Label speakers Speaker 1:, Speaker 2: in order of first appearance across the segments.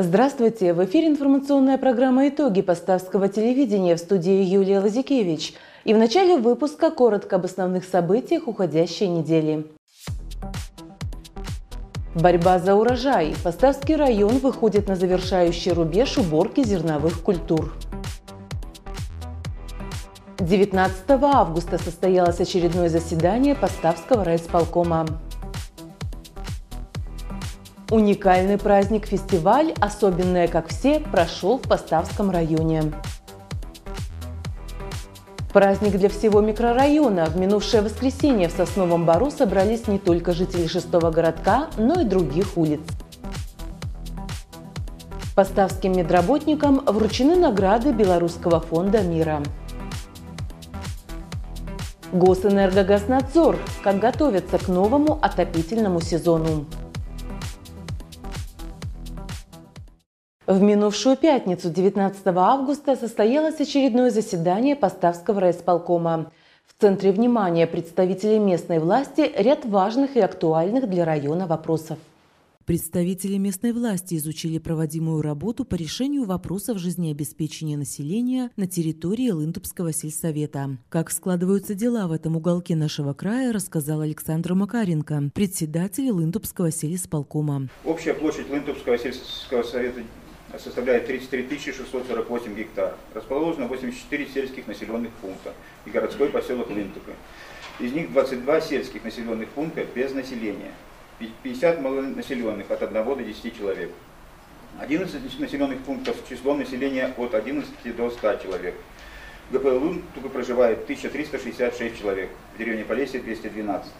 Speaker 1: Здравствуйте! В эфире информационная программа «Итоги Поставского телевидения» в студии Юлия Лазикевич. И в начале выпуска коротко об основных событиях уходящей недели. Борьба за урожай. Поставский район выходит на завершающий рубеж уборки зерновых культур. 19 августа состоялось очередное заседание Поставского райисполкома. Уникальный праздник-фестиваль «Особенное, как все» прошел в Поставском районе. Праздник для всего микрорайона. В минувшее воскресенье в Сосновом Бару собрались не только жители шестого городка, но и других улиц. Поставским медработникам вручены награды Белорусского фонда мира. Госэнергогазнадзор. Как готовятся к новому отопительному сезону. В минувшую пятницу, 19 августа, состоялось очередное заседание Поставского райисполкома. В центре внимания представителей местной власти ряд важных и актуальных для района вопросов.
Speaker 2: Представители местной власти изучили проводимую работу по решению вопросов жизнеобеспечения населения на территории Лындубского сельсовета. Как складываются дела в этом уголке нашего края, рассказал Александр Макаренко, председатель Лындубского сельсполкома.
Speaker 3: Общая площадь Лындубского сельского совета составляет 33 648 гектар. Расположено 84 сельских населенных пункта и городской поселок Лынтупы. Из них 22 сельских населенных пункта без населения. 50 малонаселенных от 1 до 10 человек. 11 населенных пунктов с числом населения от 11 до 100 человек. В ГПЛ только проживает 1366 человек, в деревне Полесье 212.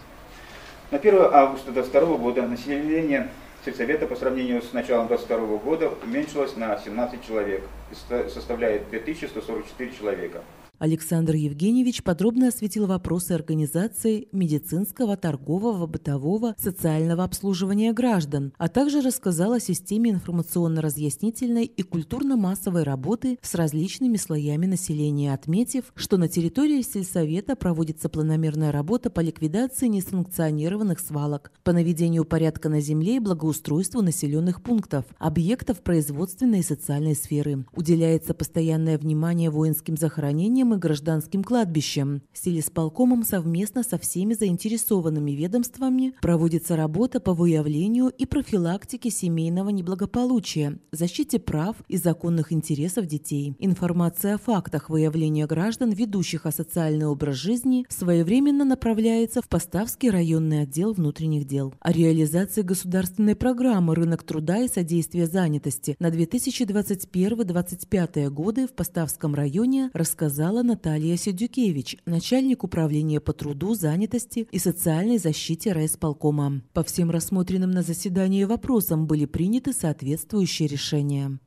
Speaker 3: На 1 августа 2022 года население сельсовета по сравнению с началом 2022 года уменьшилось на 17 человек и составляет 2144 человека.
Speaker 2: Александр Евгеньевич подробно осветил вопросы организации медицинского, торгового, бытового, социального обслуживания граждан, а также рассказал о системе информационно-разъяснительной и культурно-массовой работы с различными слоями населения, отметив, что на территории сельсовета проводится планомерная работа по ликвидации несанкционированных свалок, по наведению порядка на земле и благоустройству населенных пунктов, объектов производственной и социальной сферы. Уделяется постоянное внимание воинским захоронениям и гражданским кладбищем. С телесполкомом совместно со всеми заинтересованными ведомствами проводится работа по выявлению и профилактике семейного неблагополучия, защите прав и законных интересов детей. Информация о фактах выявления граждан, ведущих асоциальный образ жизни, своевременно направляется в Поставский районный отдел внутренних дел. О реализации государственной программы «Рынок труда и содействие занятости» на 2021-2025 годы в Поставском районе рассказала рассказала Наталья Сидюкевич, начальник управления по труду, занятости и социальной защите райисполкома. По всем рассмотренным на заседании вопросам были приняты соответствующие решения.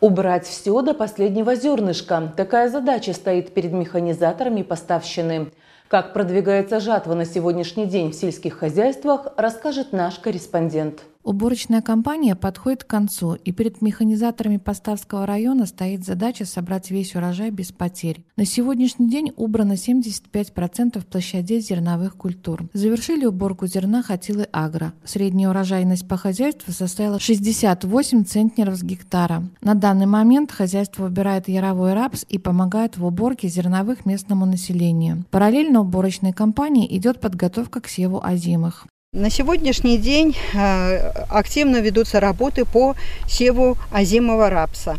Speaker 1: Убрать все до последнего зернышка. Такая задача стоит перед механизаторами поставщины. Как продвигается жатва на сегодняшний день в сельских хозяйствах, расскажет наш корреспондент.
Speaker 4: Уборочная кампания подходит к концу, и перед механизаторами Поставского района стоит задача собрать весь урожай без потерь. На сегодняшний день убрано 75% площадей зерновых культур. Завершили уборку зерна Хатилы Агро. Средняя урожайность по хозяйству составила 68 центнеров с гектара. На данный момент хозяйство убирает яровой рапс и помогает в уборке зерновых местному населению. Параллельно уборочной кампании идет подготовка к севу озимых.
Speaker 5: На сегодняшний день э, активно ведутся работы по севу озимого рапса.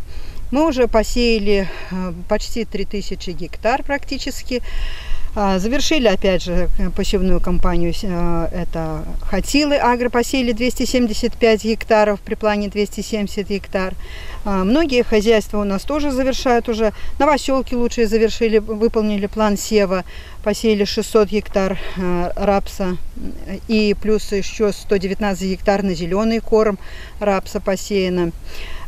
Speaker 5: Мы уже посеяли э, почти 3000 гектар практически. А, завершили, опять же, посевную кампанию. Э, это Хатилы агро посеяли 275 гектаров при плане 270 гектар. А, многие хозяйства у нас тоже завершают уже. Новоселки лучшие завершили, выполнили план сева, посеяли 600 гектар э, рапса и плюс еще 119 гектар на зеленый корм рапса посеяно.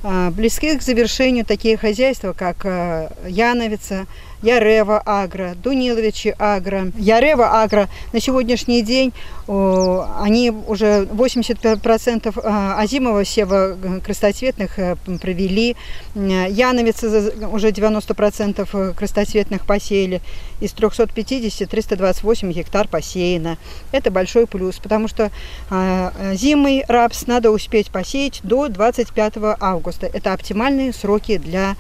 Speaker 5: А, близки к завершению такие хозяйства, как э, Яновица, Ярева Агро, Дуниловичи Агро. Ярева Агро на сегодняшний день они уже 85% а, озимого сева э, крестоцветных э, провели. Яновица уже 90% крестоцветных посеяли. Из 350 370-328 гектар посеяно. Это большой плюс, потому что э, зимой рапс надо успеть посеять до 25 августа. Это оптимальные сроки для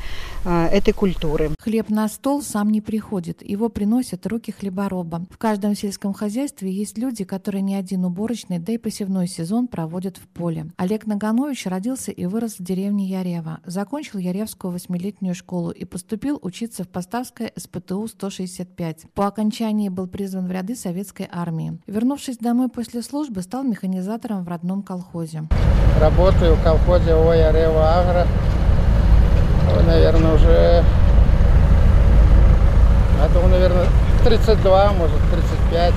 Speaker 5: этой культуры.
Speaker 4: Хлеб на стол сам не приходит, его приносят руки хлебороба. В каждом сельском хозяйстве есть люди, которые не один уборочный, да и посевной сезон проводят в поле. Олег Наганович родился и вырос в деревне Ярева. Закончил Яревскую восьмилетнюю школу и поступил учиться в Поставское СПТУ-165. По окончании был призван в ряды советской армии. Вернувшись домой после службы, стал механизатором в родном колхозе.
Speaker 6: Работаю в колхозе О Ярева Агро наверное, уже году, наверное, 32, может, 35.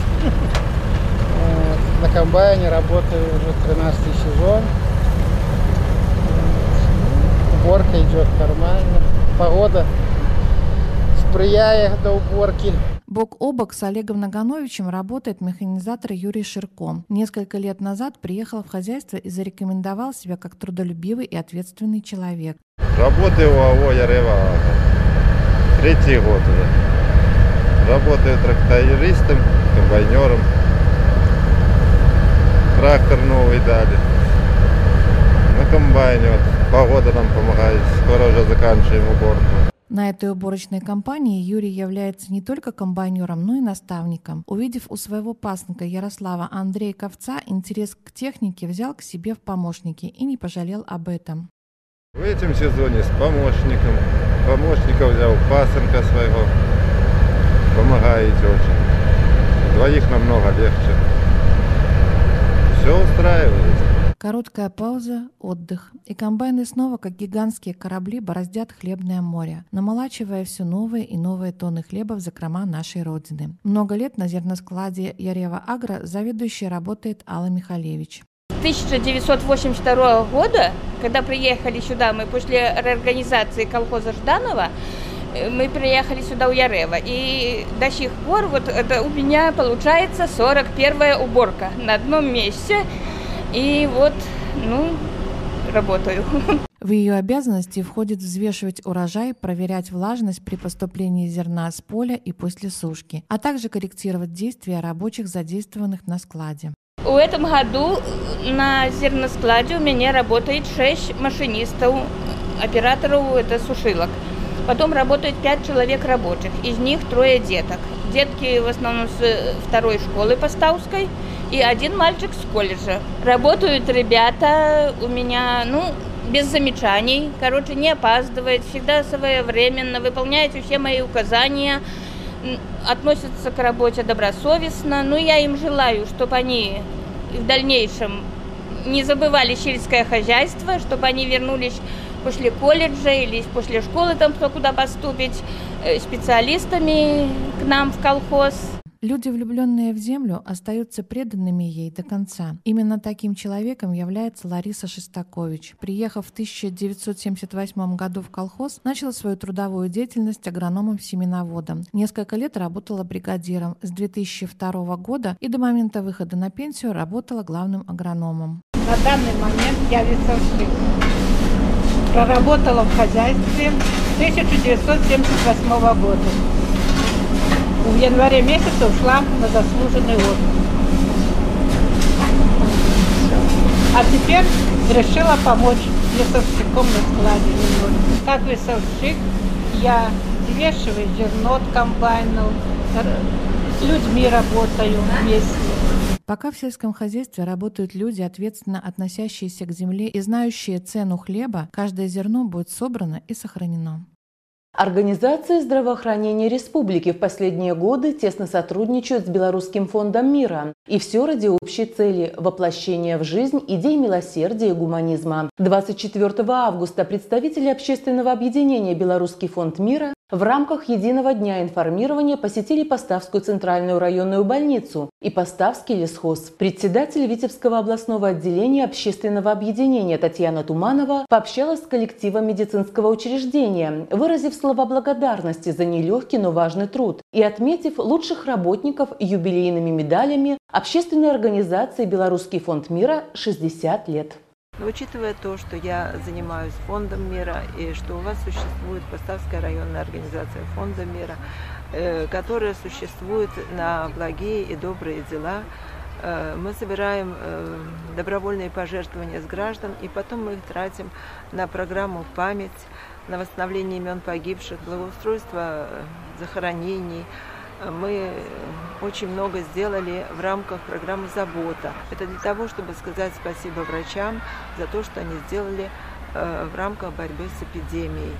Speaker 6: На комбайне работаю уже 13 сезон. Уборка идет нормально. Погода сприяет до уборки.
Speaker 4: Бок о бок с Олегом Нагановичем работает механизатор Юрий Ширко. Несколько лет назад приехал в хозяйство и зарекомендовал себя как трудолюбивый и ответственный человек.
Speaker 7: Работаю в АО Ярева. Третий год уже. Работаю трактористом, комбайнером. Трактор новый дали. На комбайне. Вот, погода нам помогает. Скоро уже заканчиваем уборку.
Speaker 4: На этой уборочной кампании Юрий является не только комбайнером, но и наставником. Увидев у своего пасынка Ярослава Андрея Ковца интерес к технике, взял к себе в помощники и не пожалел об этом.
Speaker 7: В этом сезоне с помощником. Помощника взял пасынка своего. Помогаете очень. Двоих намного легче. Все устраивает.
Speaker 4: Короткая пауза, отдых. И комбайны снова, как гигантские корабли, бороздят хлебное море, намолачивая все новые и новые тонны хлеба в закрома нашей Родины. Много лет на зерноскладе Ярева Агро заведующий работает Алла Михалевич.
Speaker 8: 1982 года, когда приехали сюда, мы после реорганизации колхоза Жданова, э, мы приехали сюда у Ярева. И до сих пор вот это у меня получается 41 уборка на одном месте. И вот, ну, работаю.
Speaker 4: В ее обязанности входит взвешивать урожай, проверять влажность при поступлении зерна с поля и после сушки, а также корректировать действия рабочих, задействованных на складе.
Speaker 8: В этом году на зерноскладе у меня работает 6 машинистов, операторов это сушилок. Потом работает 5 человек рабочих, из них трое деток. Детки в основном с второй школы Поставской и один мальчик с колледжа. Работают ребята у меня, ну, без замечаний, короче, не опаздывает, всегда своевременно, выполняют все мои указания – относятся к работе добросовестно. Ну, я им желаю, чтобы они в дальнейшем не забывали сельское хозяйство, чтобы они вернулись после колледжа или после школы, там кто куда поступить, э, специалистами к нам в колхоз.
Speaker 4: Люди, влюбленные в землю, остаются преданными ей до конца. Именно таким человеком является Лариса Шестакович. Приехав в 1978 году в колхоз, начала свою трудовую деятельность агрономом-семеноводом. Несколько лет работала бригадиром. С 2002 года и до момента выхода на пенсию работала главным агрономом.
Speaker 9: На данный момент я весовщик. Проработала в хозяйстве 1978 года в январе месяце ушла на заслуженный отдых. А теперь решила помочь весовщиком на складе. Как весовщик я взвешиваю зерно от комбайнов, с людьми работаю вместе.
Speaker 4: Пока в сельском хозяйстве работают люди, ответственно относящиеся к земле и знающие цену хлеба, каждое зерно будет собрано и сохранено.
Speaker 1: Организации здравоохранения республики в последние годы тесно сотрудничают с Белорусским фондом мира. И все ради общей цели – воплощения в жизнь идей милосердия и гуманизма. 24 августа представители общественного объединения «Белорусский фонд мира» В рамках единого дня информирования посетили Поставскую центральную районную больницу и Поставский лесхоз. Председатель Витебского областного отделения общественного объединения Татьяна Туманова пообщалась с коллективом медицинского учреждения, выразив слова благодарности за нелегкий, но важный труд и отметив лучших работников юбилейными медалями общественной организации «Белорусский фонд мира» 60 лет.
Speaker 10: Но учитывая то, что я занимаюсь фондом мира и что у вас существует Поставская районная организация фонда мира, которая существует на благие и добрые дела. Мы собираем добровольные пожертвования с граждан, и потом мы их тратим на программу «Память», на восстановление имен погибших, благоустройство захоронений, мы очень много сделали в рамках программы «Забота». Это для того, чтобы сказать спасибо врачам за то, что они сделали э, в рамках борьбы с эпидемией.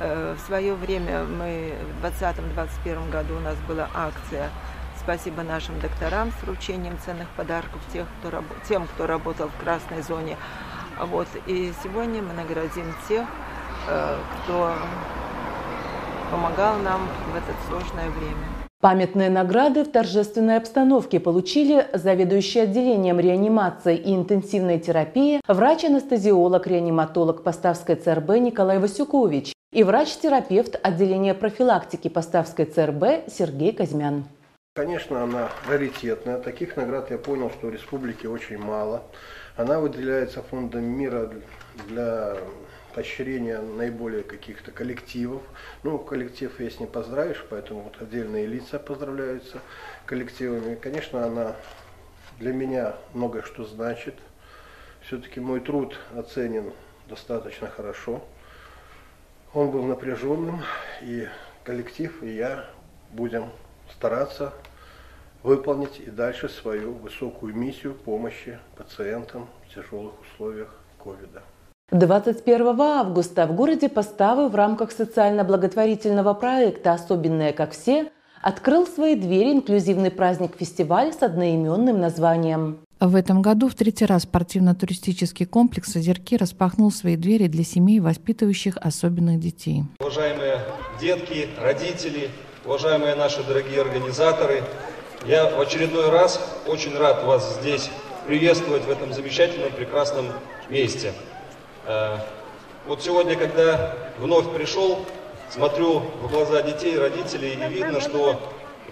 Speaker 10: Э, в свое время мы в 2020-2021 году у нас была акция «Спасибо нашим докторам» с вручением ценных подарков тех, кто, тем, кто работал в красной зоне. Вот. И сегодня мы наградим тех, э, кто помогал нам в это сложное время.
Speaker 1: Памятные награды в торжественной обстановке получили заведующий отделением реанимации и интенсивной терапии, врач-анестезиолог-реаниматолог Поставской ЦРБ Николай Васюкович и врач-терапевт отделения профилактики Поставской ЦРБ Сергей Казьмян.
Speaker 11: Конечно, она раритетная. Таких наград я понял, что в республике очень мало. Она выделяется фондом мира для поощрение наиболее каких-то коллективов. Ну, коллектив есть не поздравишь, поэтому вот отдельные лица поздравляются коллективами. Конечно, она для меня многое что значит. Все-таки мой труд оценен достаточно хорошо. Он был напряженным, и коллектив, и я будем стараться выполнить и дальше свою высокую миссию помощи пациентам в тяжелых условиях ковида.
Speaker 1: 21 августа в городе Поставы в рамках социально-благотворительного проекта «Особенные, как все» открыл свои двери инклюзивный праздник-фестиваль с одноименным названием.
Speaker 4: В этом году в третий раз спортивно-туристический комплекс «Озерки» распахнул свои двери для семей, воспитывающих особенных детей.
Speaker 12: Уважаемые детки, родители, уважаемые наши дорогие организаторы, я в очередной раз очень рад вас здесь приветствовать в этом замечательном, прекрасном месте. Э, вот сегодня, когда вновь пришел, смотрю в глаза детей, родителей, и видно, что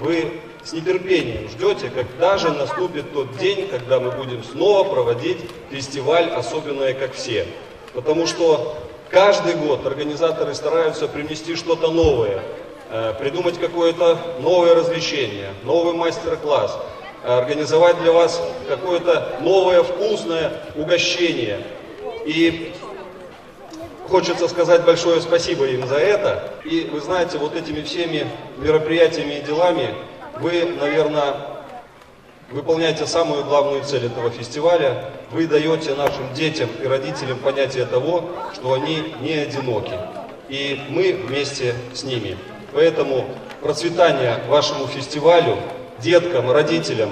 Speaker 12: вы с нетерпением ждете, когда же наступит тот день, когда мы будем снова проводить фестиваль «Особенное, как все». Потому что каждый год организаторы стараются принести что-то новое, э, придумать какое-то новое развлечение, новый мастер-класс, организовать для вас какое-то новое вкусное угощение – и хочется сказать большое спасибо им за это. И вы знаете, вот этими всеми мероприятиями и делами вы, наверное, выполняете самую главную цель этого фестиваля. Вы даете нашим детям и родителям понятие того, что они не одиноки. И мы вместе с ними. Поэтому процветания вашему фестивалю, деткам, родителям,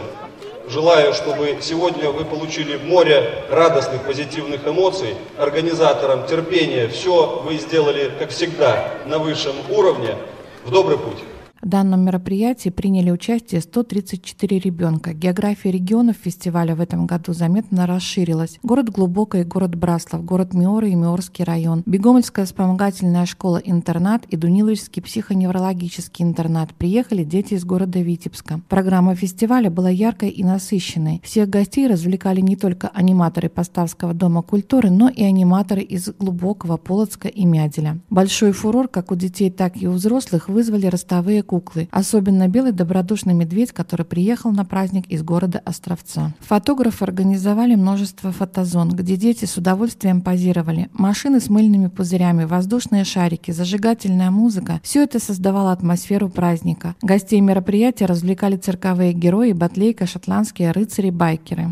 Speaker 12: Желаю, чтобы сегодня вы получили море радостных, позитивных эмоций, организаторам терпения. Все вы сделали, как всегда, на высшем уровне. В добрый путь.
Speaker 4: В данном мероприятии приняли участие 134 ребенка. География регионов фестиваля в этом году заметно расширилась. Город Глубокое город Браслав, город Миоры и Миорский район, Бегомольская вспомогательная школа-интернат и Дуниловский психоневрологический интернат. Приехали дети из города Витебска. Программа фестиваля была яркой и насыщенной. Всех гостей развлекали не только аниматоры Поставского дома культуры, но и аниматоры из Глубокого, Полоцка и Мяделя. Большой фурор как у детей, так и у взрослых вызвали ростовые куклы куклы, особенно белый добродушный медведь, который приехал на праздник из города Островца. Фотографы организовали множество фотозон, где дети с удовольствием позировали. Машины с мыльными пузырями, воздушные шарики, зажигательная музыка – все это создавало атмосферу праздника. Гостей мероприятия развлекали цирковые герои, батлейка, шотландские рыцари-байкеры.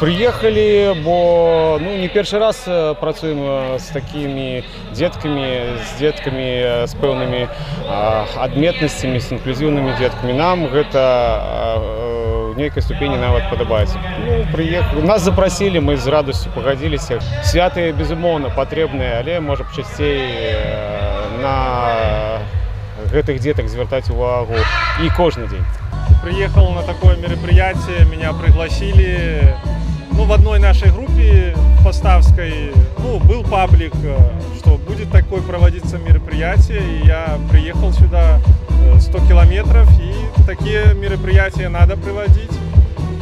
Speaker 13: Приехали, бо ну не перший раз працуем с такими детками, с детками с пэўнымі адметнасцямі з інклюзіўнымі дзеткамі нам гэта в нейкай ступені нават падабаецца ну, прыехали нас запрасілі мы з радасцю пагадзіліся святы безумоўна патрэбныя але можа б часцей на гэтых деток звяртаць увагу і кожны дзень
Speaker 14: приехал на такое мероприятие меня пригласили ну, в одной нашей группе Поставской ну, был паблик, что будет такое проводиться мероприятие, и я приехал сюда 100 э, километров, и такие мероприятия надо проводить,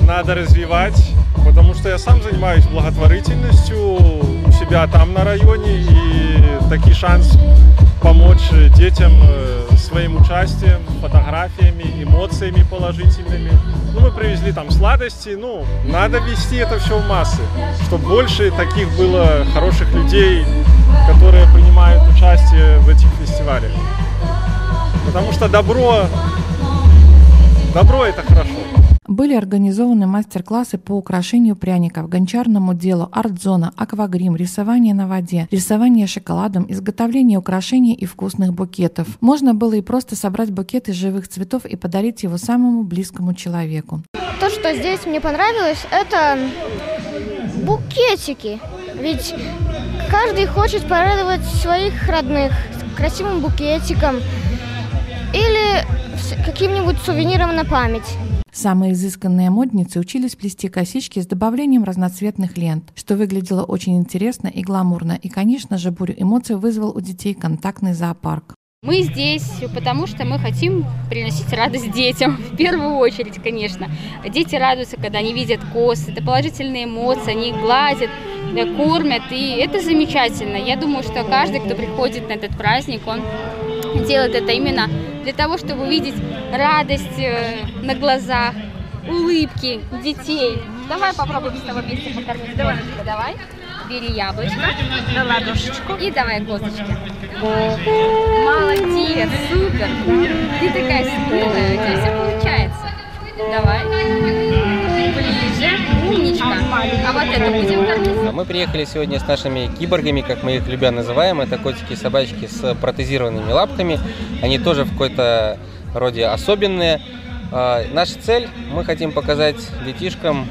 Speaker 14: надо развивать, потому что я сам занимаюсь благотворительностью у себя там на районе, и такой шанс помочь детям э, своим участием, фотографиями, эмоциями положительными. Ну, мы привезли там сладости, ну, надо вести это все в массы, чтобы больше таких было хороших людей, которые принимают участие в этих фестивалях. Потому что добро, добро это хорошо.
Speaker 4: Были организованы мастер-классы по украшению пряников, гончарному делу, арт-зона, аквагрим, рисование на воде, рисование шоколадом, изготовление украшений и вкусных букетов. Можно было и просто собрать букет из живых цветов и подарить его самому близкому человеку.
Speaker 15: То, что здесь мне понравилось, это букетики. Ведь каждый хочет порадовать своих родных красивым букетиком или каким-нибудь сувениром на память.
Speaker 4: Самые изысканные модницы учились плести косички с добавлением разноцветных лент, что выглядело очень интересно и гламурно, и, конечно же, бурю эмоций вызвал у детей контактный зоопарк.
Speaker 8: Мы здесь, потому что мы хотим приносить радость детям, в первую очередь, конечно. Дети радуются, когда они видят косы, это положительные эмоции, они их гладят, э, кормят, и это замечательно. Я думаю, что каждый, кто приходит на этот праздник, он делает это именно для того, чтобы увидеть радость э, на глазах, улыбки детей. Давай попробуем с тобой вместе покормить. Давай, давай. Бери яблочко, на ладошечку и давай косточки. Молодец, супер. Ты такая смелая, у тебя все получается. Давай. Ближе. Умничка. А вот это будем кормить?
Speaker 16: Мы приехали сегодня с нашими киборгами, как мы их любя называем. Это котики и собачки с протезированными лапками. Они тоже в какой-то роде особенные. А, наша цель, мы хотим показать детишкам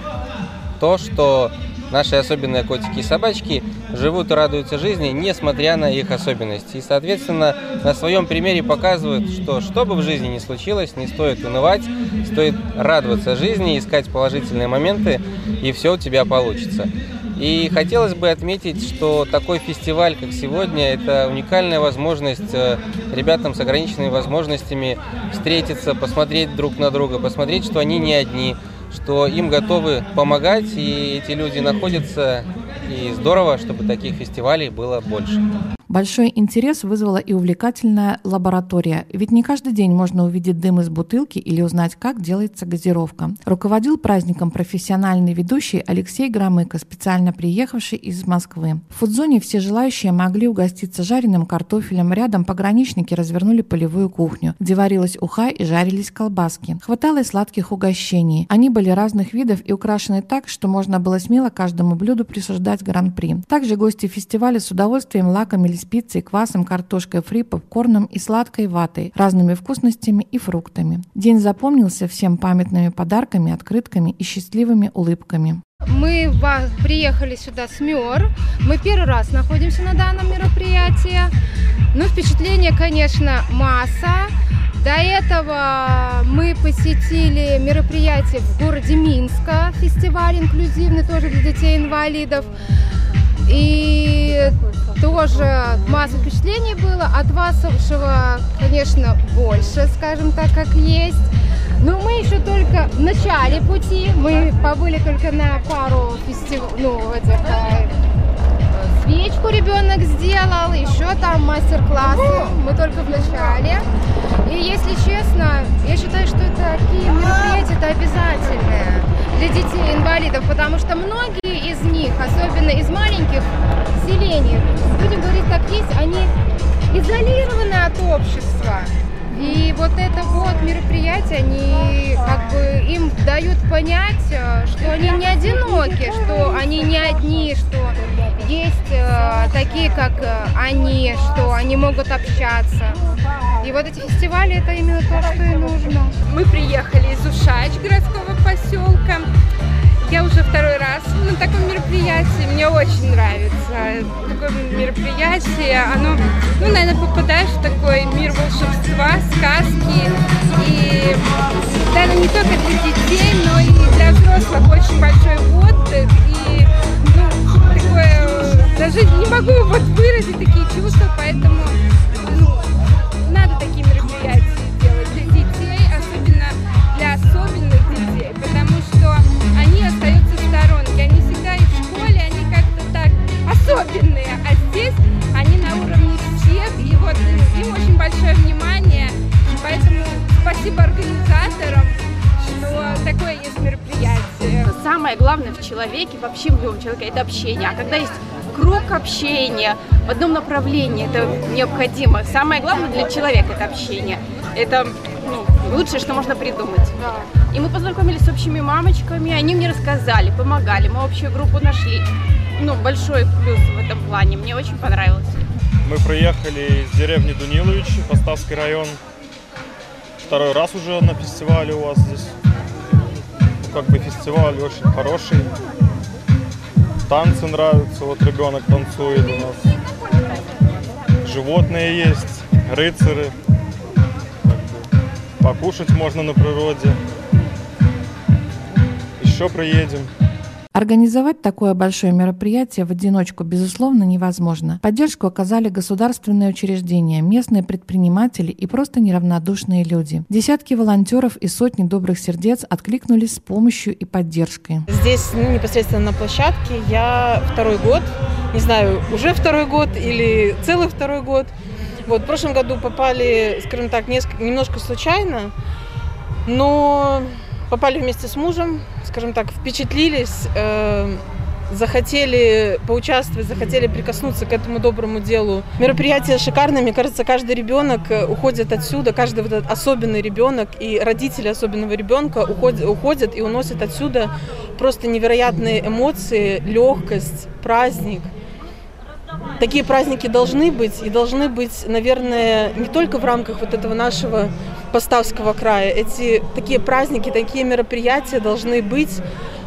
Speaker 16: то, что наши особенные котики и собачки живут и радуются жизни, несмотря на их особенности. И, соответственно, на своем примере показывают, что что бы в жизни ни случилось, не стоит унывать, стоит радоваться жизни, искать положительные моменты, и все у тебя получится. И хотелось бы отметить, что такой фестиваль, как сегодня, это уникальная возможность э, ребятам с ограниченными возможностями встретиться, посмотреть друг на друга, посмотреть, что они не одни, что им готовы помогать, и эти люди находятся. И здорово, чтобы таких фестивалей было больше.
Speaker 4: Большой интерес вызвала и увлекательная лаборатория, ведь не каждый день можно увидеть дым из бутылки или узнать, как делается газировка. Руководил праздником профессиональный ведущий Алексей Громыко, специально приехавший из Москвы. В фудзоне все желающие могли угоститься жареным картофелем. Рядом пограничники развернули полевую кухню, где варилась уха и жарились колбаски. Хватало и сладких угощений. Они были разных видов и украшены так, что можно было смело каждому блюду присуждать гран-при. Также гости фестиваля с удовольствием лакомились с пиццей, квасом, картошкой фри, попкорном и сладкой ватой, разными вкусностями и фруктами. День запомнился всем памятными подарками, открытками и счастливыми улыбками.
Speaker 17: Мы приехали сюда с МЕР. Мы первый раз находимся на данном мероприятии. Ну, впечатление, конечно, масса. До этого мы посетили мероприятие в городе Минска, фестиваль инклюзивный тоже для детей-инвалидов. И тоже масса впечатлений было. От вашего, конечно, больше, скажем так, как есть. Но мы еще только в начале пути. Мы побыли только на пару фестивалей, ну, этих э, свечку ребенок сделал, еще там мастер-классы. Мы только в начале. И если честно, я считаю, что такие мероприятия это обязательные для детей-инвалидов, потому что многие особенно из маленьких селений, будем говорить как есть, они изолированы от общества. И вот это вот мероприятие, они как бы им дают понять, э, что они не одиноки, что они не одни, что есть э, такие, как э, они, что они могут общаться. И вот эти фестивали это именно то, что и нужно.
Speaker 18: Мы приехали из Ушач, городского поселка. Я уже второй раз на таком мероприятии. Мне очень нравится такое мероприятие. Оно, ну, наверное, попадаешь в такой мир волшебства, сказки. И, наверное, не только для детей, но и для взрослых очень большой отдых. И, ну, такое, даже не могу вот выразить такие чувства, поэтому, ну, особенные, а здесь они на уровне всех, и вот им очень большое внимание, поэтому спасибо организаторам, что такое есть мероприятие.
Speaker 19: Самое главное в человеке, вообще в любом человеке, это общение, а когда есть круг общения в одном направлении, это необходимо. Самое главное для человека это общение. Это ну, лучшее, что можно придумать. И мы познакомились с общими мамочками, они мне рассказали, помогали, мы общую группу нашли. Ну, большой плюс в этом плане, мне очень понравилось.
Speaker 14: Мы приехали из деревни Дунилович, Поставский район. Второй раз уже на фестивале у вас здесь. Ну, как бы фестиваль очень хороший. Танцы нравятся, вот ребенок танцует у нас. Животные есть, рыцари. Покушать можно на природе. Еще приедем.
Speaker 4: Организовать такое большое мероприятие в одиночку, безусловно, невозможно. Поддержку оказали государственные учреждения, местные предприниматели и просто неравнодушные люди. Десятки волонтеров и сотни добрых сердец откликнулись с помощью и поддержкой.
Speaker 20: Здесь ну, непосредственно на площадке я второй год, не знаю, уже второй год или целый второй год. Вот, в прошлом году попали, скажем так, несколько, немножко случайно, но попали вместе с мужем, скажем так, впечатлились, э, захотели поучаствовать, захотели прикоснуться к этому доброму делу. Мероприятие шикарное, мне кажется, каждый ребенок э, уходит отсюда, каждый вот этот особенный ребенок и родители особенного ребенка уходят, уходят и уносят отсюда просто невероятные эмоции, легкость, праздник. Такие праздники должны быть и должны быть, наверное, не только в рамках вот этого нашего Поставского края. Эти такие праздники, такие мероприятия должны быть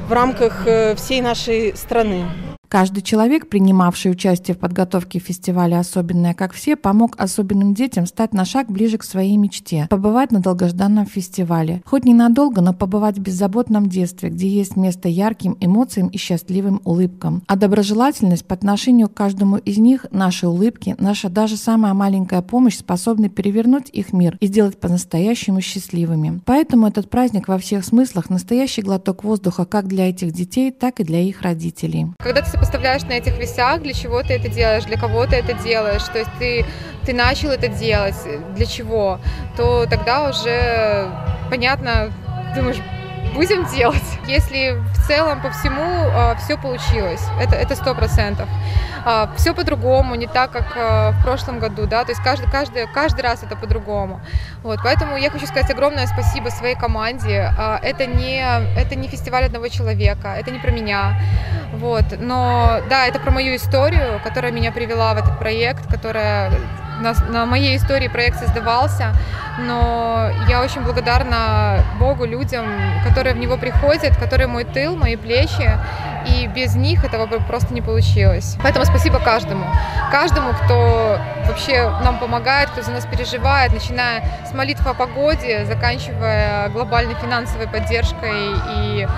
Speaker 20: в рамках э, всей нашей страны.
Speaker 4: Каждый человек, принимавший участие в подготовке фестиваля «Особенное, как все», помог особенным детям стать на шаг ближе к своей мечте – побывать на долгожданном фестивале. Хоть ненадолго, но побывать в беззаботном детстве, где есть место ярким эмоциям и счастливым улыбкам. А доброжелательность по отношению к каждому из них, наши улыбки, наша даже самая маленькая помощь способны перевернуть их мир и сделать по-настоящему счастливыми. Поэтому этот праздник во всех смыслах – настоящий глоток воздуха как для этих детей, так и для их родителей.
Speaker 21: Когда ты поставляешь на этих весах, для чего ты это делаешь, для кого ты это делаешь, то есть ты, ты начал это делать, для чего, то тогда уже понятно, думаешь, будем делать. Если в целом по всему э, все получилось, это это сто процентов. Э, все по-другому, не так как э, в прошлом году, да, то есть каждый каждый каждый раз это по-другому. Вот, поэтому я хочу сказать огромное спасибо своей команде. Э, это не это не фестиваль одного человека, это не про меня, вот, но да, это про мою историю, которая меня привела в этот проект, которая на, на моей истории проект создавался, но я очень благодарна Богу, людям, которые в него приходят, которые мой тыл, мои плечи, и без них этого бы просто не получилось. Поэтому спасибо каждому, каждому, кто вообще нам помогает, кто за нас переживает, начиная с молитв о погоде, заканчивая глобальной финансовой поддержкой и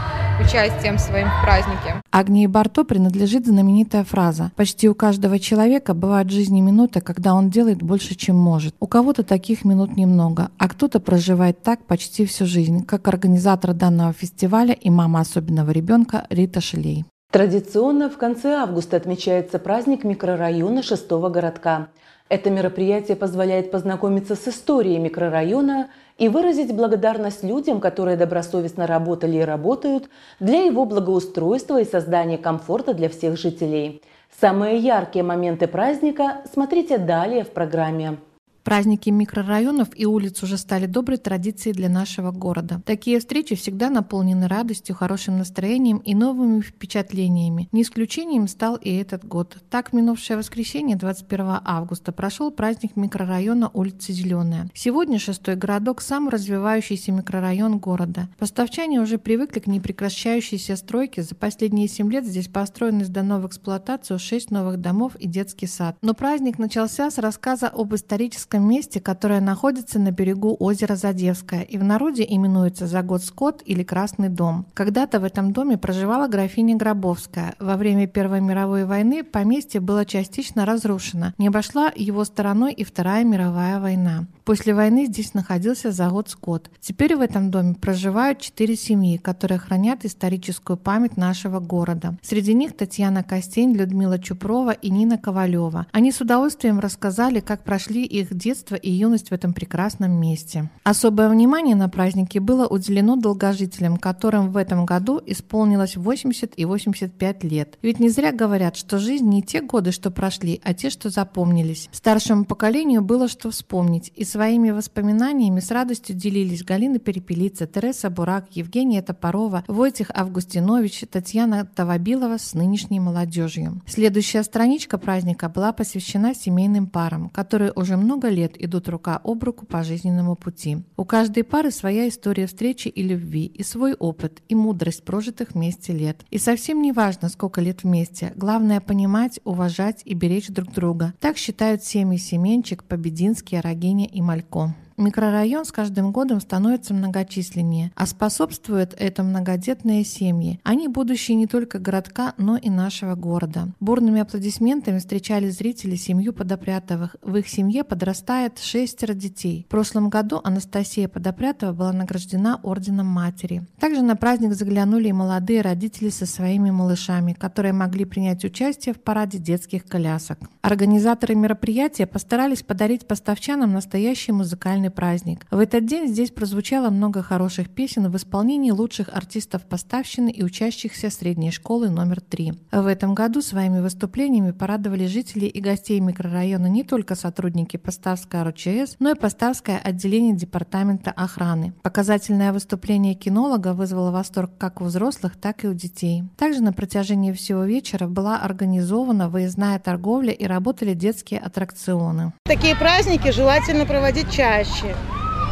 Speaker 21: участием своим в празднике.
Speaker 4: Агнии Барто принадлежит знаменитая фраза «Почти у каждого человека бывают в жизни минуты, когда он делает больше, чем может. У кого-то таких минут немного, а кто-то проживает так почти всю жизнь», как организатор данного фестиваля и мама особенного ребенка Рита Шелей.
Speaker 1: Традиционно в конце августа отмечается праздник микрорайона шестого городка. Это мероприятие позволяет познакомиться с историей микрорайона и выразить благодарность людям, которые добросовестно работали и работают для его благоустройства и создания комфорта для всех жителей. Самые яркие моменты праздника смотрите далее в программе.
Speaker 4: Праздники микрорайонов и улиц уже стали доброй традицией для нашего города. Такие встречи всегда наполнены радостью, хорошим настроением и новыми впечатлениями. Не исключением стал и этот год. Так, минувшее воскресенье, 21 августа, прошел праздник микрорайона улицы Зеленая. Сегодня шестой городок – самый развивающийся микрорайон города. Поставчане уже привыкли к непрекращающейся стройке. За последние семь лет здесь построено и сдано в эксплуатацию шесть новых домов и детский сад. Но праздник начался с рассказа об историческом историческом месте, которое находится на берегу озера Задевское и в народе именуется Загод Скот или Красный дом. Когда-то в этом доме проживала графиня Гробовская. Во время Первой мировой войны поместье было частично разрушено. Не обошла его стороной и Вторая мировая война. После войны здесь находился завод «Скот». Теперь в этом доме проживают четыре семьи, которые хранят историческую память нашего города. Среди них Татьяна Костень, Людмила Чупрова и Нина Ковалева. Они с удовольствием рассказали, как прошли их детство и юность в этом прекрасном месте. Особое внимание на празднике было уделено долгожителям, которым в этом году исполнилось 80 и 85 лет. Ведь не зря говорят, что жизнь не те годы, что прошли, а те, что запомнились. Старшему поколению было что вспомнить, и своими воспоминаниями с радостью делились Галина Перепелица, Тереса Бурак, Евгения Топорова, Войтих Августинович, Татьяна Тавабилова с нынешней молодежью. Следующая страничка праздника была посвящена семейным парам, которые уже много лет идут рука об руку по жизненному пути. У каждой пары своя история встречи и любви, и свой опыт, и мудрость прожитых вместе лет. И совсем не важно, сколько лет вместе, главное понимать, уважать и беречь друг друга. Так считают семьи Семенчик, Побединский, Арагиня и Малько. Микрорайон с каждым годом становится многочисленнее, а способствует это многодетные семьи. Они будущее не только городка, но и нашего города. Бурными аплодисментами встречали зрители семью Подопрятовых. В их семье подрастает шестеро детей. В прошлом году Анастасия Подопрятова была награждена Орденом Матери. Также на праздник заглянули и молодые родители со своими малышами, которые могли принять участие в параде детских колясок. Организаторы мероприятия постарались подарить поставчанам настоящий музыкальный праздник. В этот день здесь прозвучало много хороших песен в исполнении лучших артистов поставщины и учащихся средней школы номер 3. В этом году своими выступлениями порадовали жители и гостей микрорайона не только сотрудники Поставского РЧС, но и Поставское отделение Департамента охраны. Показательное выступление кинолога вызвало восторг как у взрослых, так и у детей. Также на протяжении всего вечера была организована выездная торговля и работали детские аттракционы.
Speaker 22: Такие праздники желательно проводить чаще,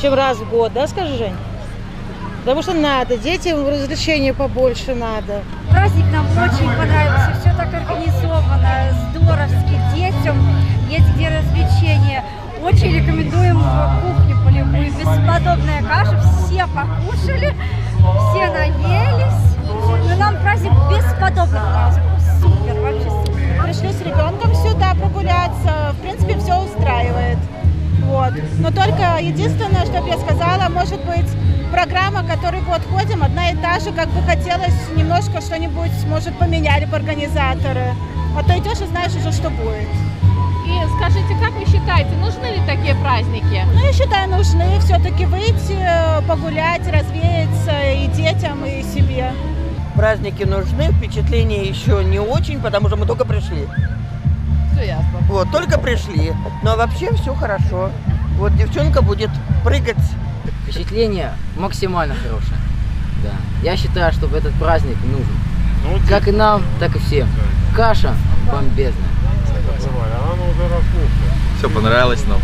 Speaker 22: чем раз в год, да, скажи, Жень? Потому что надо, детям развлечения побольше надо.
Speaker 23: Праздник нам очень понравился, все так организовано, здоровски, детям есть где развлечения. Очень рекомендуем кухню полевую, бесподобная каша, все покушали, все наелись. Ну, нам праздник понравился, супер, вообще супер.
Speaker 22: Пришли с ребенком сюда прогуляться, в принципе, все устраивает. Но только единственное, что я сказала, может быть, программа, который год ходим, одна и та же, как бы хотелось немножко что-нибудь, может, поменяли бы организаторы. А то идешь и знаешь уже, что будет.
Speaker 24: И скажите, как вы считаете, нужны ли такие праздники?
Speaker 22: Ну, я считаю, нужны все-таки выйти, погулять, развеяться и детям, и себе.
Speaker 25: Праздники нужны, впечатления еще не очень, потому что мы только пришли.
Speaker 24: Все ясно.
Speaker 25: Вот, только пришли. Но вообще все хорошо. Вот девчонка будет прыгать.
Speaker 26: Впечатление максимально хорошее. Да. Я считаю, что этот праздник нужен.
Speaker 27: Ну,
Speaker 26: как и нам, так и всем. Каша бомбезная.
Speaker 27: Все понравилось нам.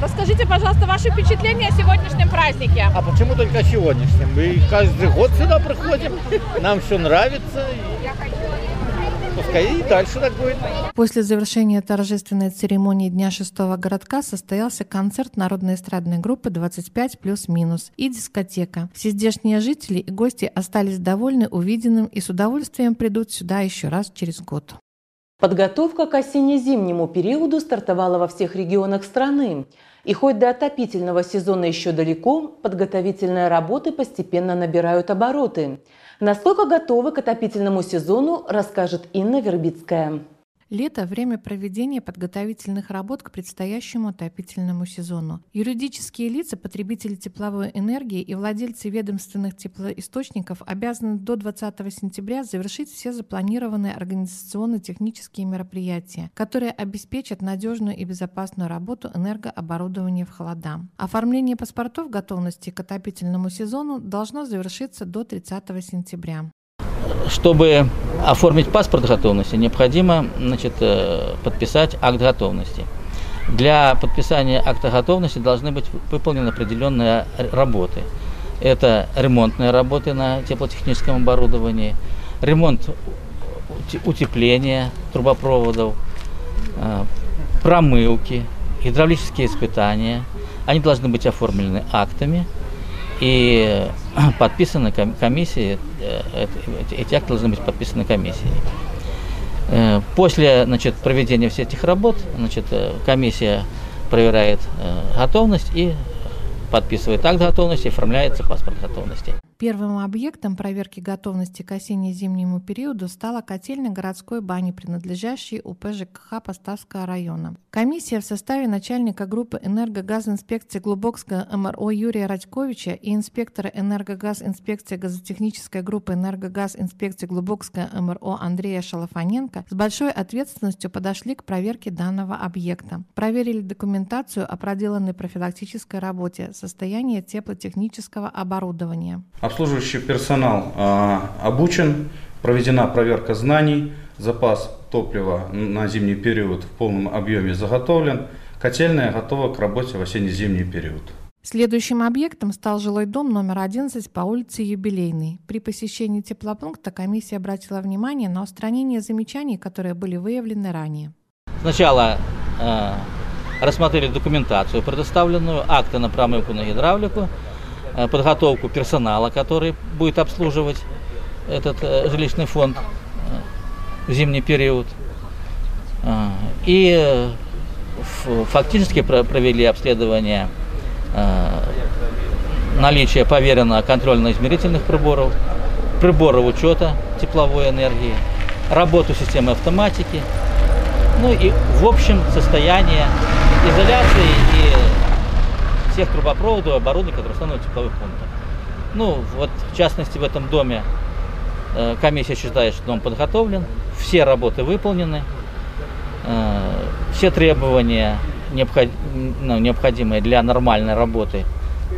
Speaker 24: Расскажите, пожалуйста, ваши впечатления о сегодняшнем празднике.
Speaker 28: А почему только о сегодняшнем? Мы каждый год сюда приходим, нам все нравится. Пускай и дальше так будет.
Speaker 4: После завершения торжественной церемонии Дня шестого городка состоялся концерт народной эстрадной группы 25 плюс-минус и дискотека. Все здешние жители и гости остались довольны увиденным и с удовольствием придут сюда еще раз через год.
Speaker 1: Подготовка к осенне-зимнему периоду стартовала во всех регионах страны. И хоть до отопительного сезона еще далеко, подготовительные работы постепенно набирают обороты. Насколько готовы к отопительному сезону, расскажет Инна Вербицкая.
Speaker 4: Лето – время проведения подготовительных работ к предстоящему отопительному сезону. Юридические лица, потребители тепловой энергии и владельцы ведомственных теплоисточников обязаны до 20 сентября завершить все запланированные организационно-технические мероприятия, которые обеспечат надежную и безопасную работу энергооборудования в холода. Оформление паспортов готовности к отопительному сезону должно завершиться до 30 сентября.
Speaker 29: Чтобы оформить паспорт готовности, необходимо значит, подписать акт готовности. Для подписания акта готовности должны быть выполнены определенные работы. Это ремонтные работы на теплотехническом оборудовании, ремонт утепления трубопроводов, промывки, гидравлические испытания. Они должны быть оформлены актами и подписаны комиссией, эти акты должны быть подписаны комиссией. После значит, проведения всех этих работ значит, комиссия проверяет готовность и подписывает акт готовности, оформляется паспорт готовности.
Speaker 4: Первым объектом проверки готовности к осенне-зимнему периоду стала котельная городской бани, принадлежащей УП ЖКХ Поставского района. Комиссия в составе начальника группы энергогазинспекции Глубокского МРО Юрия Радьковича и инспектора энергогаз инспекции газотехнической группы энергогаз инспекции Глубокского МРО Андрея Шалафаненко с большой ответственностью подошли к проверке данного объекта. Проверили документацию о проделанной профилактической работе, состояние теплотехнического оборудования.
Speaker 30: Обслуживающий персонал э, обучен, проведена проверка знаний, запас топлива на зимний период в полном объеме заготовлен, котельная готова к работе в осенне-зимний период.
Speaker 4: Следующим объектом стал жилой дом номер 11 по улице Юбилейной. При посещении теплопункта комиссия обратила внимание на устранение замечаний, которые были выявлены ранее.
Speaker 29: Сначала э, рассмотрели документацию, предоставленную, акты на промывку на гидравлику, подготовку персонала, который будет обслуживать этот э, жилищный фонд э, в зимний период. И фактически провели обследование наличия поверенного контрольно-измерительных приборов, приборов учета тепловой энергии, работу системы автоматики, ну и в общем состояние изоляции всех трубопроводов и оборудования, которые установлены в тепловых пунктах. Ну, вот в частности в этом доме э, комиссия считает, что дом подготовлен, все работы выполнены, э, все требования, необход, ну, необходимые для нормальной работы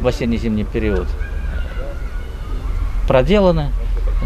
Speaker 29: в осенне-зимний период, проделаны.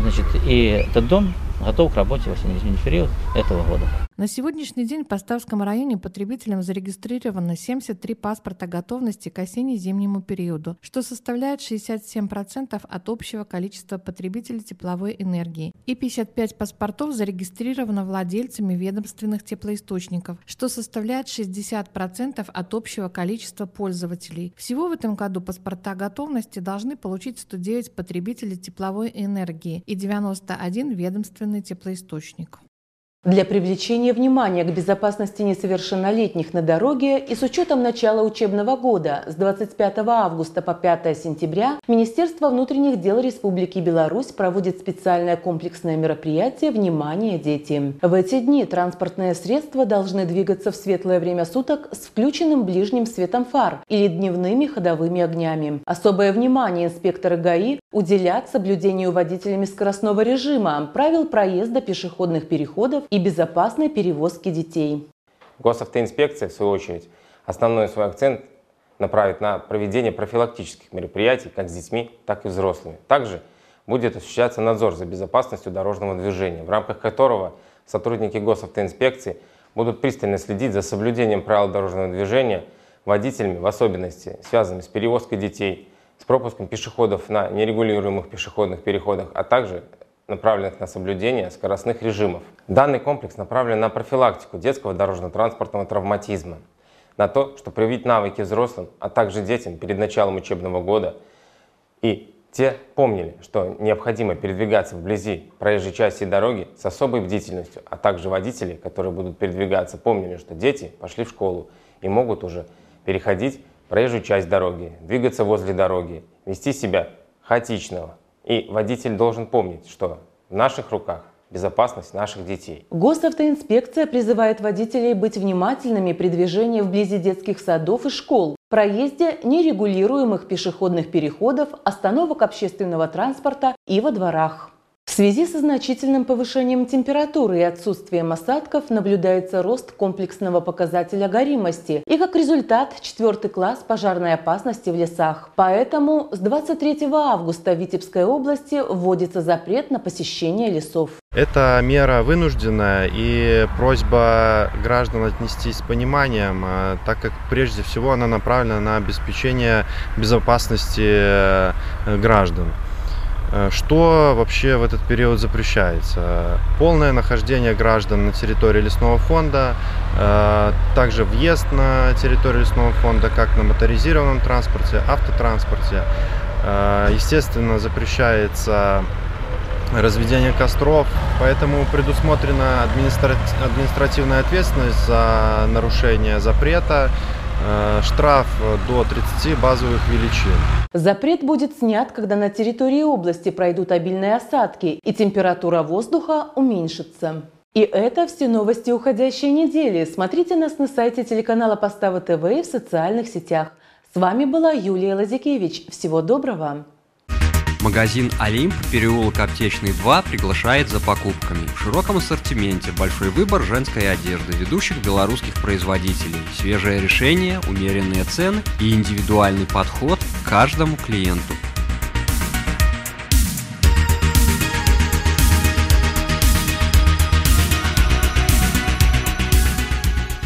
Speaker 29: Значит, и этот дом готов к работе в осенне-зимний период этого года.
Speaker 4: На сегодняшний день в Поставском районе потребителям зарегистрировано 73 паспорта готовности к осенне-зимнему периоду, что составляет 67% от общего количества потребителей тепловой энергии. И 55 паспортов зарегистрировано владельцами ведомственных теплоисточников, что составляет 60% от общего количества пользователей. Всего в этом году паспорта готовности должны получить 109 потребителей тепловой энергии и 91 ведомственный теплоисточник.
Speaker 1: Для привлечения внимания к безопасности несовершеннолетних на дороге и с учетом начала учебного года с 25 августа по 5 сентября Министерство внутренних дел Республики Беларусь проводит специальное комплексное мероприятие «Внимание, дети». В эти дни транспортные средства должны двигаться в светлое время суток с включенным ближним светом фар или дневными ходовыми огнями. Особое внимание инспекторы ГАИ уделят соблюдению водителями скоростного режима, правил проезда пешеходных переходов и безопасной перевозки детей.
Speaker 31: Госавтоинспекция, в свою очередь, основной свой акцент направит на проведение профилактических мероприятий как с детьми, так и взрослыми. Также будет осуществляться надзор за безопасностью дорожного движения, в рамках которого сотрудники госавтоинспекции будут пристально следить за соблюдением правил дорожного движения водителями, в особенности связанными с перевозкой детей, с пропуском пешеходов на нерегулируемых пешеходных переходах, а также направленных на соблюдение скоростных режимов. Данный комплекс направлен на профилактику детского дорожно-транспортного травматизма, на то, чтобы привить навыки взрослым, а также детям перед началом учебного года. И те помнили, что необходимо передвигаться вблизи проезжей части дороги с особой бдительностью, а также водители, которые будут передвигаться, помнили, что дети пошли в школу и могут уже переходить проезжую часть дороги, двигаться возле дороги, вести себя хаотичного, и водитель должен помнить, что в наших руках безопасность наших детей.
Speaker 1: Госавтоинспекция призывает водителей быть внимательными при движении вблизи детских садов и школ, проезде нерегулируемых пешеходных переходов, остановок общественного транспорта и во дворах. Связи со значительным повышением температуры и отсутствием осадков наблюдается рост комплексного показателя горимости и как результат четвертый класс пожарной опасности в лесах. Поэтому с 23 августа в Витебской области вводится запрет на посещение лесов.
Speaker 32: Это мера вынужденная и просьба граждан отнестись с пониманием, а, так как прежде всего она направлена на обеспечение безопасности э, граждан. Э, что вообще в этот период запрещается? Полное нахождение граждан на территории лесного фонда, э, также въезд на территорию лесного фонда как на моторизированном транспорте, автотранспорте. Э, естественно, запрещается разведение костров, поэтому предусмотрена административная ответственность за нарушение запрета, штраф до 30 базовых величин.
Speaker 1: Запрет будет снят, когда на территории области пройдут обильные осадки и температура воздуха уменьшится. И это все новости уходящей недели. Смотрите нас на сайте телеканала Постава ТВ и в социальных сетях. С вами была Юлия Лазикевич. Всего доброго!
Speaker 33: Магазин «Олимп», переулок Аптечный 2 приглашает за покупками. В широком ассортименте большой выбор женской одежды ведущих белорусских производителей, свежее решение, умеренные цены и индивидуальный подход к каждому клиенту.